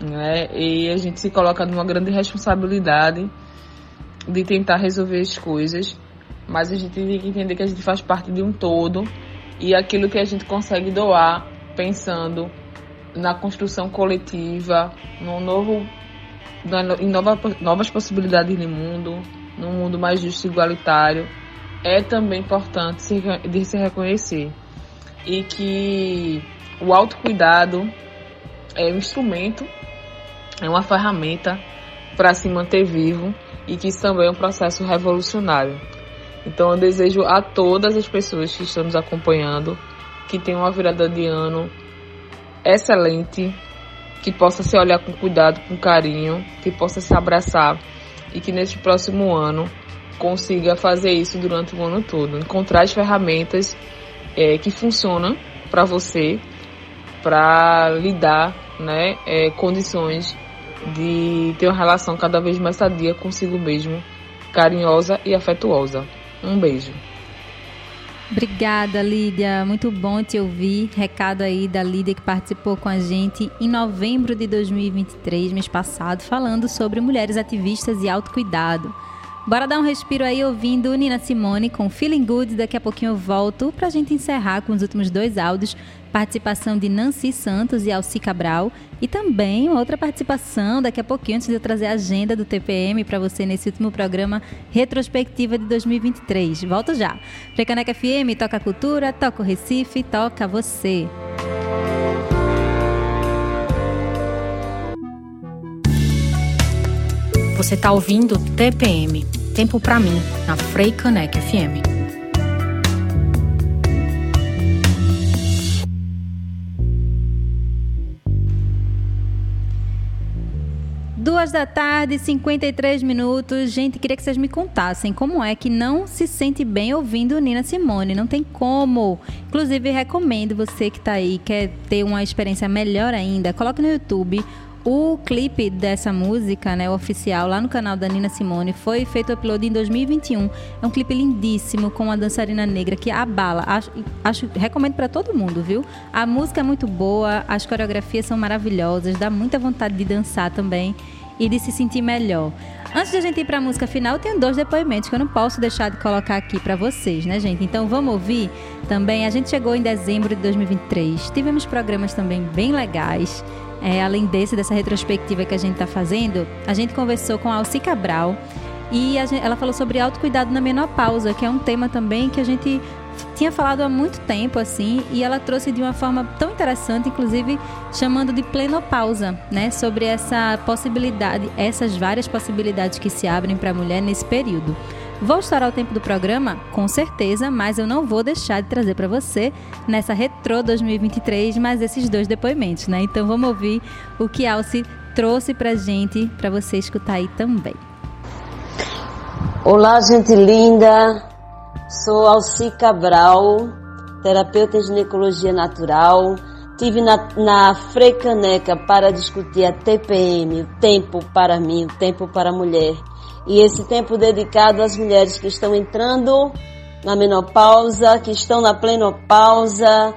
Né? E a gente se coloca numa grande responsabilidade de tentar resolver as coisas, mas a gente tem que entender que a gente faz parte de um todo e aquilo que a gente consegue doar pensando na construção coletiva, no novo, em nova, novas possibilidades no mundo, num mundo mais justo e igualitário, é também importante se, de se reconhecer. E que o autocuidado é um instrumento, é uma ferramenta para se manter vivo e que isso também é um processo revolucionário. Então eu desejo a todas as pessoas que estão nos acompanhando que tenham uma virada de ano excelente, que possa se olhar com cuidado, com carinho, que possa se abraçar e que neste próximo ano consiga fazer isso durante o ano todo. Encontrar as ferramentas é, que funcionam para você para lidar, né, é, condições de ter uma relação cada vez mais sadia consigo mesmo, carinhosa e afetuosa. Um beijo. Obrigada, Lídia. Muito bom te ouvir. Recado aí da Lídia que participou com a gente em novembro de 2023, mês passado, falando sobre mulheres ativistas e autocuidado. Bora dar um respiro aí ouvindo Nina Simone com Feeling Good. Daqui a pouquinho eu volto pra gente encerrar com os últimos dois áudios. Participação de Nancy Santos e Alci Cabral. E também uma outra participação daqui a pouquinho, antes de eu trazer a agenda do TPM para você nesse último programa retrospectiva de 2023. Volto já. Frecaneca FM, toca cultura, toca o Recife, toca você. Você está ouvindo TPM Tempo para mim, na Frei Caneca FM. Duas da tarde, 53 minutos. Gente, queria que vocês me contassem como é que não se sente bem ouvindo Nina Simone. Não tem como. Inclusive, recomendo você que está aí, quer ter uma experiência melhor ainda, coloque no YouTube o clipe dessa música, né, oficial, lá no canal da Nina Simone, foi feito upload em 2021. É um clipe lindíssimo com uma dançarina negra que abala. Acho, acho recomendo para todo mundo, viu? A música é muito boa, as coreografias são maravilhosas, dá muita vontade de dançar também e de se sentir melhor. Antes de a gente ir para a música final, tem dois depoimentos que eu não posso deixar de colocar aqui para vocês, né, gente? Então vamos ouvir também. A gente chegou em dezembro de 2023, tivemos programas também bem legais. É, além desse, dessa retrospectiva que a gente está fazendo, a gente conversou com a Alci Cabral e gente, ela falou sobre autocuidado na menopausa, que é um tema também que a gente tinha falado há muito tempo assim, e ela trouxe de uma forma tão interessante, inclusive chamando de plenopausa, né, sobre essa possibilidade, essas várias possibilidades que se abrem para a mulher nesse período. Vou estourar o tempo do programa? Com certeza, mas eu não vou deixar de trazer para você nessa Retro 2023 mais esses dois depoimentos, né? Então vamos ouvir o que Alce trouxe pra gente, para você escutar aí também. Olá, gente linda. Sou Alci Cabral, terapeuta em ginecologia natural. Tive na, na Freicaneca para discutir a TPM, o tempo para mim, o tempo para a mulher e esse tempo dedicado às mulheres que estão entrando na menopausa, que estão na plenopausa,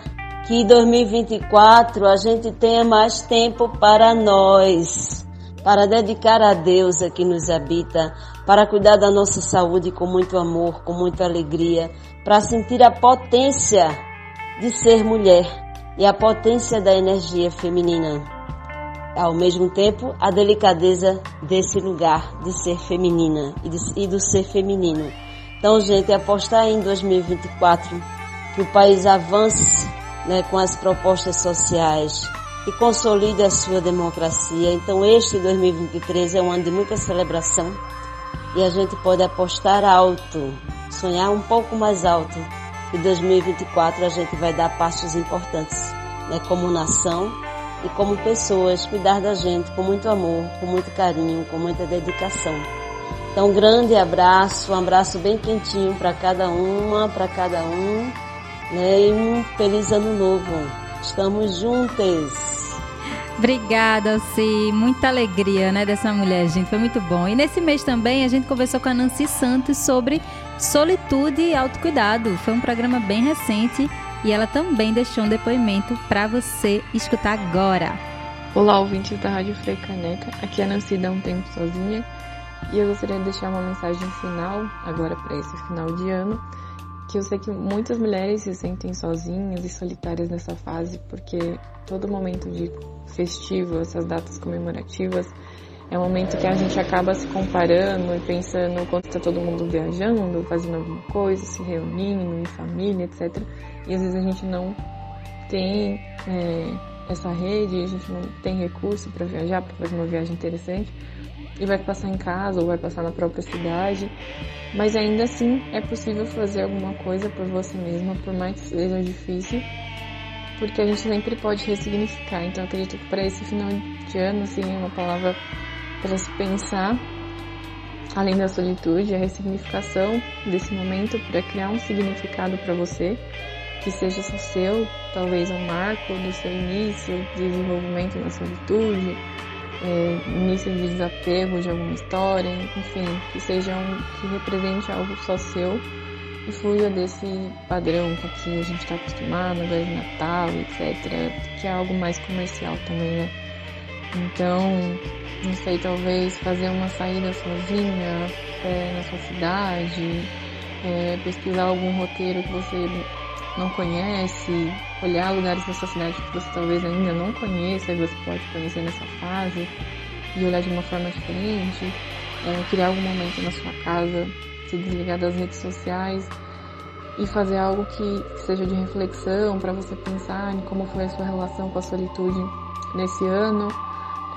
que 2024 a gente tenha mais tempo para nós, para dedicar a Deus que nos habita, para cuidar da nossa saúde com muito amor, com muita alegria, para sentir a potência de ser mulher e a potência da energia feminina ao mesmo tempo a delicadeza desse lugar de ser feminina e, de, e do ser feminino. Então, gente, apostar em 2024 que o país avance né, com as propostas sociais e consolide a sua democracia. Então, este 2023 é um ano de muita celebração e a gente pode apostar alto, sonhar um pouco mais alto. E 2024 a gente vai dar passos importantes, né, como nação e como pessoas cuidar da gente com muito amor, com muito carinho, com muita dedicação. Então, um grande abraço, um abraço bem quentinho para cada uma, para cada um, né? E um feliz ano novo. Estamos juntas. Obrigada, Alci. Muita alegria, né, dessa mulher, gente. Foi muito bom. E nesse mês também a gente conversou com a Nancy Santos sobre solitude e autocuidado. Foi um programa bem recente e ela também deixou um depoimento para você escutar agora. Olá, ouvintes da Rádio Frei Caneca. Aqui é a Nancy dá um tempo sozinha e eu gostaria de deixar uma mensagem final agora para esse final de ano, que eu sei que muitas mulheres se sentem sozinhas e solitárias nessa fase porque todo momento de festivo, essas datas comemorativas, é um momento que a gente acaba se comparando e pensando quanto está todo mundo viajando, fazendo alguma coisa, se reunindo em família, etc. E às vezes a gente não tem é, essa rede, a gente não tem recurso para viajar, para fazer uma viagem interessante, e vai passar em casa ou vai passar na própria cidade. Mas ainda assim é possível fazer alguma coisa por você mesma, por mais que seja difícil, porque a gente sempre pode ressignificar. Então acredito que para esse final de ano, assim, é uma palavra para se pensar além da solitude, a ressignificação desse momento para criar um significado para você que seja só seu, talvez um marco do seu início de desenvolvimento na solitude, é, início de desapego de alguma história, enfim, que seja um que represente algo só seu e fuja desse padrão que aqui a gente está acostumado, agora de Natal, etc., que é algo mais comercial também, né? Então, não sei, talvez fazer uma saída sozinha é, na sua cidade, é, pesquisar algum roteiro que você não conhece, olhar lugares da sua cidade que você talvez ainda não conheça e você pode conhecer nessa fase e olhar de uma forma diferente, é, criar algum momento na sua casa, se desligar das redes sociais e fazer algo que seja de reflexão para você pensar em como foi a sua relação com a solitude nesse ano,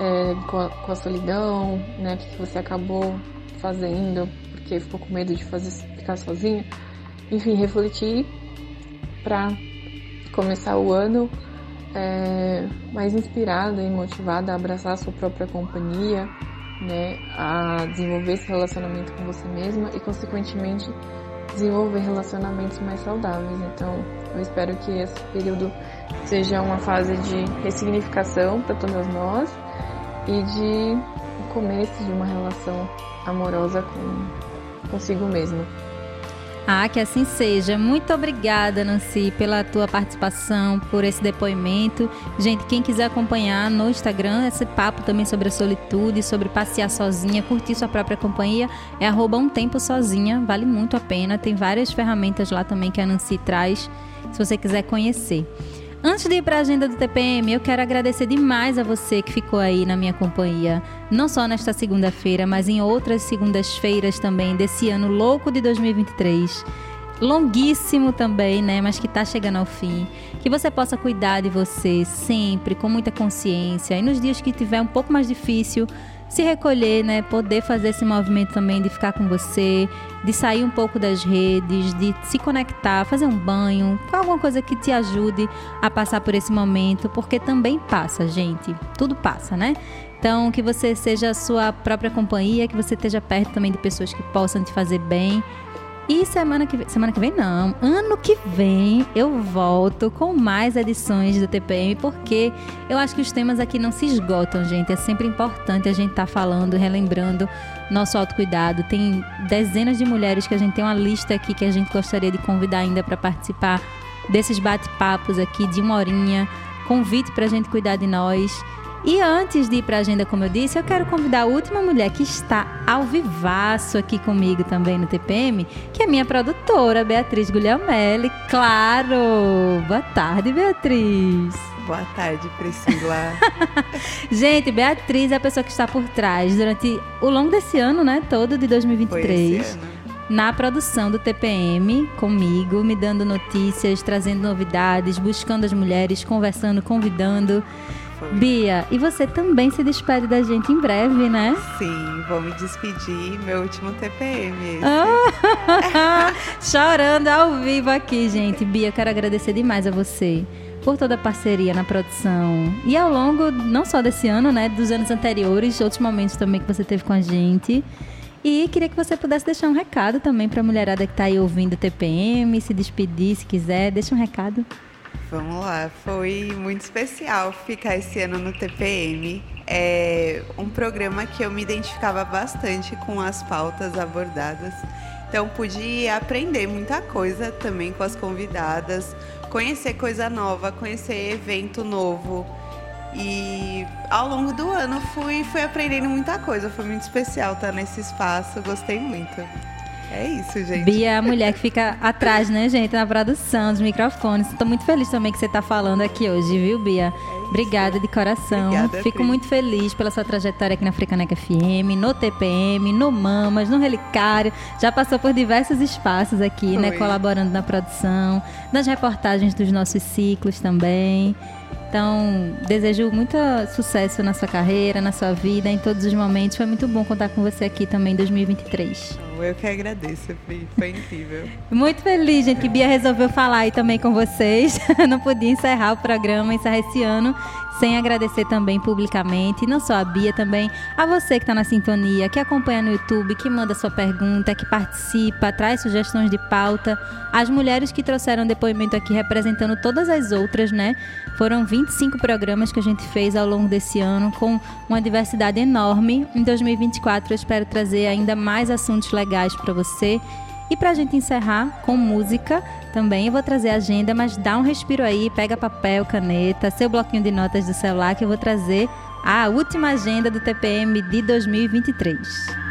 é, com, a, com, a, solidão, né, que você acabou fazendo porque ficou com medo de fazer ficar sozinha. Enfim, refletir para começar o ano é, mais inspirada e motivada a abraçar a sua própria companhia, né, a desenvolver esse relacionamento com você mesma e, consequentemente, desenvolver relacionamentos mais saudáveis. Então, eu espero que esse período seja uma fase de ressignificação para todas nós e de começo de uma relação amorosa com consigo mesma. Ah, que assim seja. Muito obrigada, Nancy, pela tua participação, por esse depoimento. Gente, quem quiser acompanhar no Instagram esse papo também sobre a solitude, sobre passear sozinha, curtir sua própria companhia, é arroba um tempo sozinha. Vale muito a pena. Tem várias ferramentas lá também que a Nancy traz, se você quiser conhecer. Antes de ir para a agenda do TPM, eu quero agradecer demais a você que ficou aí na minha companhia, não só nesta segunda-feira, mas em outras segundas-feiras também desse ano louco de 2023. Longuíssimo também, né? Mas que está chegando ao fim. Que você possa cuidar de você sempre, com muita consciência. E nos dias que tiver um pouco mais difícil, se recolher, né? Poder fazer esse movimento também de ficar com você, de sair um pouco das redes, de se conectar, fazer um banho, alguma coisa que te ajude a passar por esse momento, porque também passa, gente. Tudo passa, né? Então, que você seja a sua própria companhia, que você esteja perto também de pessoas que possam te fazer bem e semana que vem, semana que vem não, ano que vem eu volto com mais edições do TPM, porque eu acho que os temas aqui não se esgotam, gente. É sempre importante a gente estar tá falando, relembrando nosso autocuidado. Tem dezenas de mulheres que a gente tem uma lista aqui que a gente gostaria de convidar ainda para participar desses bate-papos aqui de uma horinha. Convite para a gente cuidar de nós. E antes de ir para a agenda, como eu disse, eu quero convidar a última mulher que está ao vivaço aqui comigo também no TPM, que é minha produtora, Beatriz Guglielmelli. Claro! Boa tarde, Beatriz! Boa tarde, Priscila. Gente, Beatriz é a pessoa que está por trás durante o longo desse ano, né? Todo de 2023. Na produção do TPM, comigo, me dando notícias, trazendo novidades, buscando as mulheres, conversando, convidando. Bia, e você também se despede da gente em breve, né? Sim, vou me despedir, meu último TPM. Ah, chorando ao vivo aqui, gente. Bia, quero agradecer demais a você por toda a parceria na produção e ao longo não só desse ano, né, dos anos anteriores, outros momentos também que você teve com a gente. E queria que você pudesse deixar um recado também para a mulherada que está aí ouvindo o TPM, se despedir se quiser, deixa um recado. Vamos lá, foi muito especial ficar esse ano no TPM. É um programa que eu me identificava bastante com as pautas abordadas. Então pude aprender muita coisa também com as convidadas, conhecer coisa nova, conhecer evento novo. E ao longo do ano fui, fui aprendendo muita coisa. Foi muito especial estar nesse espaço, gostei muito. É isso, gente. Bia é a mulher que fica atrás, né, gente, na produção dos microfones. Estou muito feliz também que você está falando aqui hoje, viu, Bia? É Obrigada de coração. Obrigada, Fico Pri. muito feliz pela sua trajetória aqui na Frecaneca FM, no TPM, no Mamas, no Relicário. Já passou por diversos espaços aqui, né, Foi. né, colaborando na produção, nas reportagens dos nossos ciclos também. Então, desejo muito sucesso na sua carreira, na sua vida, em todos os momentos. Foi muito bom contar com você aqui também em 2023. Eu que agradeço. Foi incrível. Muito feliz, gente, que Bia resolveu falar aí também com vocês. Não podia encerrar o programa, encerrar esse ano sem agradecer também publicamente, não só a Bia, também a você que está na sintonia, que acompanha no YouTube, que manda sua pergunta, que participa, traz sugestões de pauta, as mulheres que trouxeram depoimento aqui representando todas as outras, né? Foram 25 programas que a gente fez ao longo desse ano, com uma diversidade enorme. Em 2024 eu espero trazer ainda mais assuntos legais para você. E para a gente encerrar com música também, eu vou trazer a agenda, mas dá um respiro aí, pega papel, caneta, seu bloquinho de notas do celular que eu vou trazer a última agenda do TPM de 2023.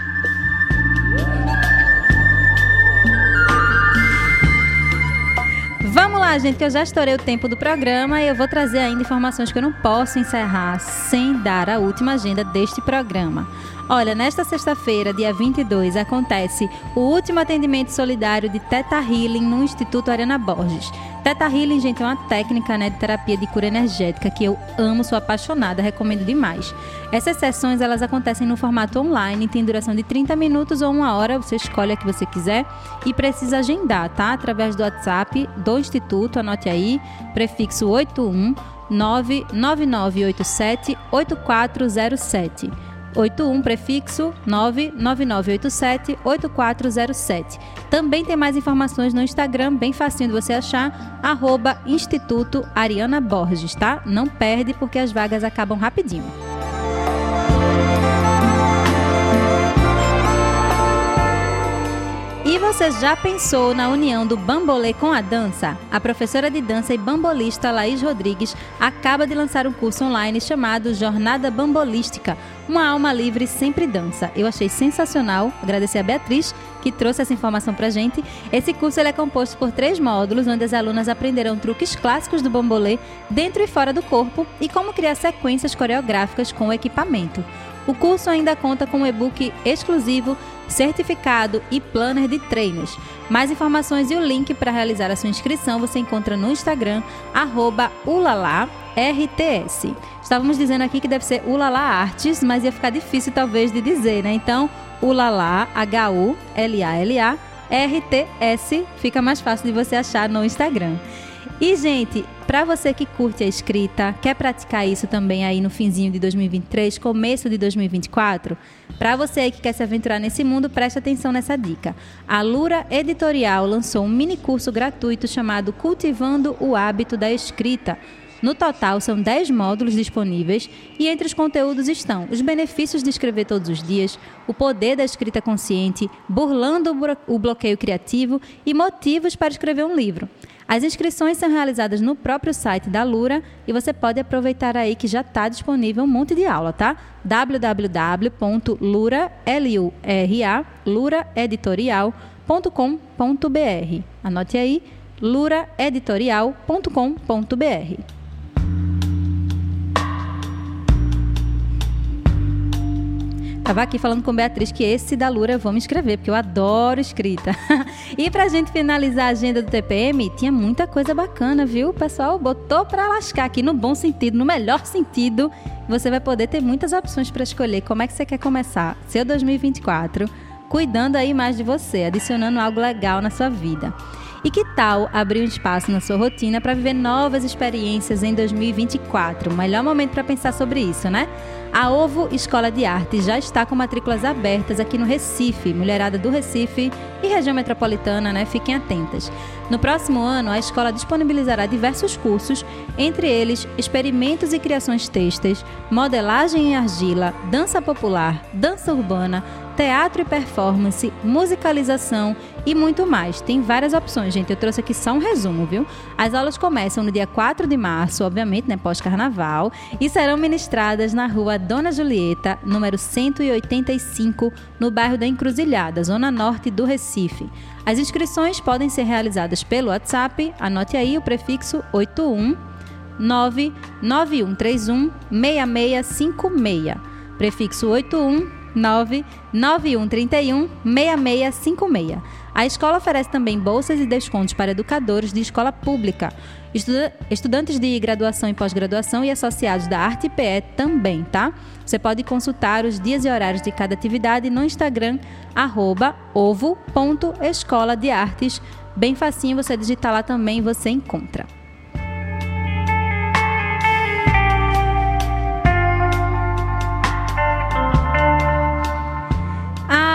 Vamos lá, gente, que eu já estourei o tempo do programa e eu vou trazer ainda informações que eu não posso encerrar sem dar a última agenda deste programa. Olha, nesta sexta-feira, dia 22, acontece o último atendimento solidário de Teta Healing no Instituto Ariana Borges. Teta Healing, gente, é uma técnica né, de terapia de cura energética que eu amo, sou apaixonada, recomendo demais. Essas sessões elas acontecem no formato online, tem duração de 30 minutos ou uma hora, você escolhe a que você quiser e precisa agendar, tá? Através do WhatsApp do Instituto, anote aí, prefixo 81 99987 8407. 81 prefixo 99987 8407. Também tem mais informações no Instagram, bem facinho de você achar, arroba Instituto Ariana Borges, tá? Não perde porque as vagas acabam rapidinho. Você já pensou na união do bambolê com a dança? A professora de dança e bambolista Laís Rodrigues acaba de lançar um curso online chamado Jornada Bambolística, uma alma livre sempre dança. Eu achei sensacional, agradecer a Beatriz que trouxe essa informação pra gente. Esse curso é composto por três módulos, onde as alunas aprenderão truques clássicos do bambolê dentro e fora do corpo e como criar sequências coreográficas com o equipamento. O curso ainda conta com um e-book exclusivo, certificado e planner de treinos. Mais informações e o link para realizar a sua inscrição você encontra no Instagram, ulalarts. Estávamos dizendo aqui que deve ser Ulala Artes, mas ia ficar difícil talvez de dizer, né? Então, Ulala, H-U-L-A-L-A, R-T-S, fica mais fácil de você achar no Instagram. E, gente, para você que curte a escrita, quer praticar isso também aí no finzinho de 2023, começo de 2024? Para você que quer se aventurar nesse mundo, preste atenção nessa dica. A Lura Editorial lançou um mini curso gratuito chamado Cultivando o Hábito da Escrita. No total, são 10 módulos disponíveis e entre os conteúdos estão os benefícios de escrever todos os dias, o poder da escrita consciente, burlando o bloqueio criativo e motivos para escrever um livro. As inscrições são realizadas no próprio site da Lura e você pode aproveitar aí que já está disponível um monte de aula, tá? www.luraeditorial.com.br. Anote aí, luraeditorial.com.br. Tava aqui falando com Beatriz que esse da Lura vou me escrever, porque eu adoro escrita. e pra gente finalizar a agenda do TPM, tinha muita coisa bacana, viu? O pessoal botou pra lascar aqui no bom sentido, no melhor sentido. Você vai poder ter muitas opções para escolher como é que você quer começar seu 2024, cuidando aí mais de você, adicionando algo legal na sua vida. E que tal abrir um espaço na sua rotina para viver novas experiências em 2024? O melhor momento para pensar sobre isso, né? A Ovo Escola de Arte já está com matrículas abertas aqui no Recife, mulherada do Recife e região metropolitana, né? Fiquem atentas. No próximo ano, a escola disponibilizará diversos cursos, entre eles experimentos e criações têxteis, modelagem em argila, dança popular, dança urbana, teatro e performance, musicalização e muito mais. Tem várias opções, gente. Eu trouxe aqui só um resumo, viu? As aulas começam no dia 4 de março, obviamente, né, pós-carnaval, e serão ministradas na rua Dona Julieta, número 185, no bairro da Encruzilhada, zona norte do Recife. As inscrições podem ser realizadas pelo WhatsApp, anote aí o prefixo 81 99131 6656. Prefixo 81 99131 6656. A escola oferece também bolsas e descontos para educadores de escola pública, estudantes de graduação e pós-graduação e associados da Arte PE também, tá? Você pode consultar os dias e horários de cada atividade no Instagram, arroba. Bem facinho, você digitar lá também você encontra.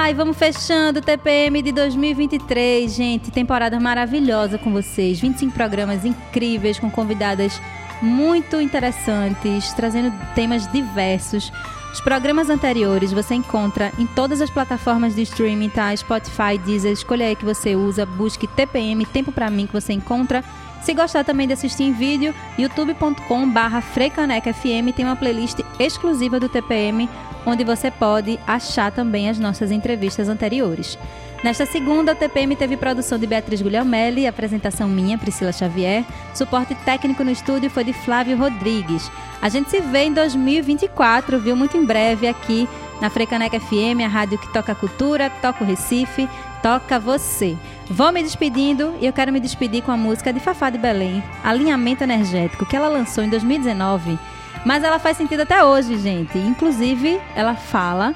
Ai, vamos fechando o TPM de 2023, gente. Temporada maravilhosa com vocês. 25 programas incríveis com convidadas muito interessantes, trazendo temas diversos. Os programas anteriores você encontra em todas as plataformas de streaming, tá? Spotify, Deezer, escolha aí que você usa, busque TPM, Tempo Pra Mim, que você encontra. Se gostar também de assistir em vídeo, youtube.com barra FM tem uma playlist exclusiva do TPM, onde você pode achar também as nossas entrevistas anteriores. Nesta segunda, a TPM teve produção de Beatriz Guglielmelli, apresentação minha, Priscila Xavier. Suporte técnico no estúdio foi de Flávio Rodrigues. A gente se vê em 2024, viu? Muito em breve aqui na Frecaneca FM, a rádio que toca cultura, toca o Recife, toca você. Vou me despedindo e eu quero me despedir com a música de Fafá de Belém, Alinhamento Energético, que ela lançou em 2019 mas ela faz sentido até hoje, gente. Inclusive, ela fala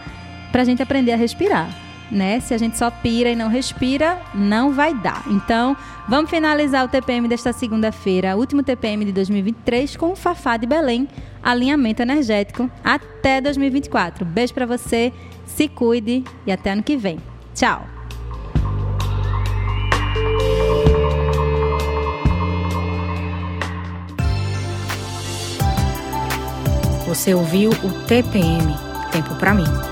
pra gente aprender a respirar. Né? Se a gente só pira e não respira, não vai dar. Então, vamos finalizar o TPM desta segunda-feira, último TPM de 2023, com o Fafá de Belém, alinhamento energético, até 2024. Beijo para você, se cuide e até ano que vem. Tchau! Você ouviu o TPM Tempo para mim.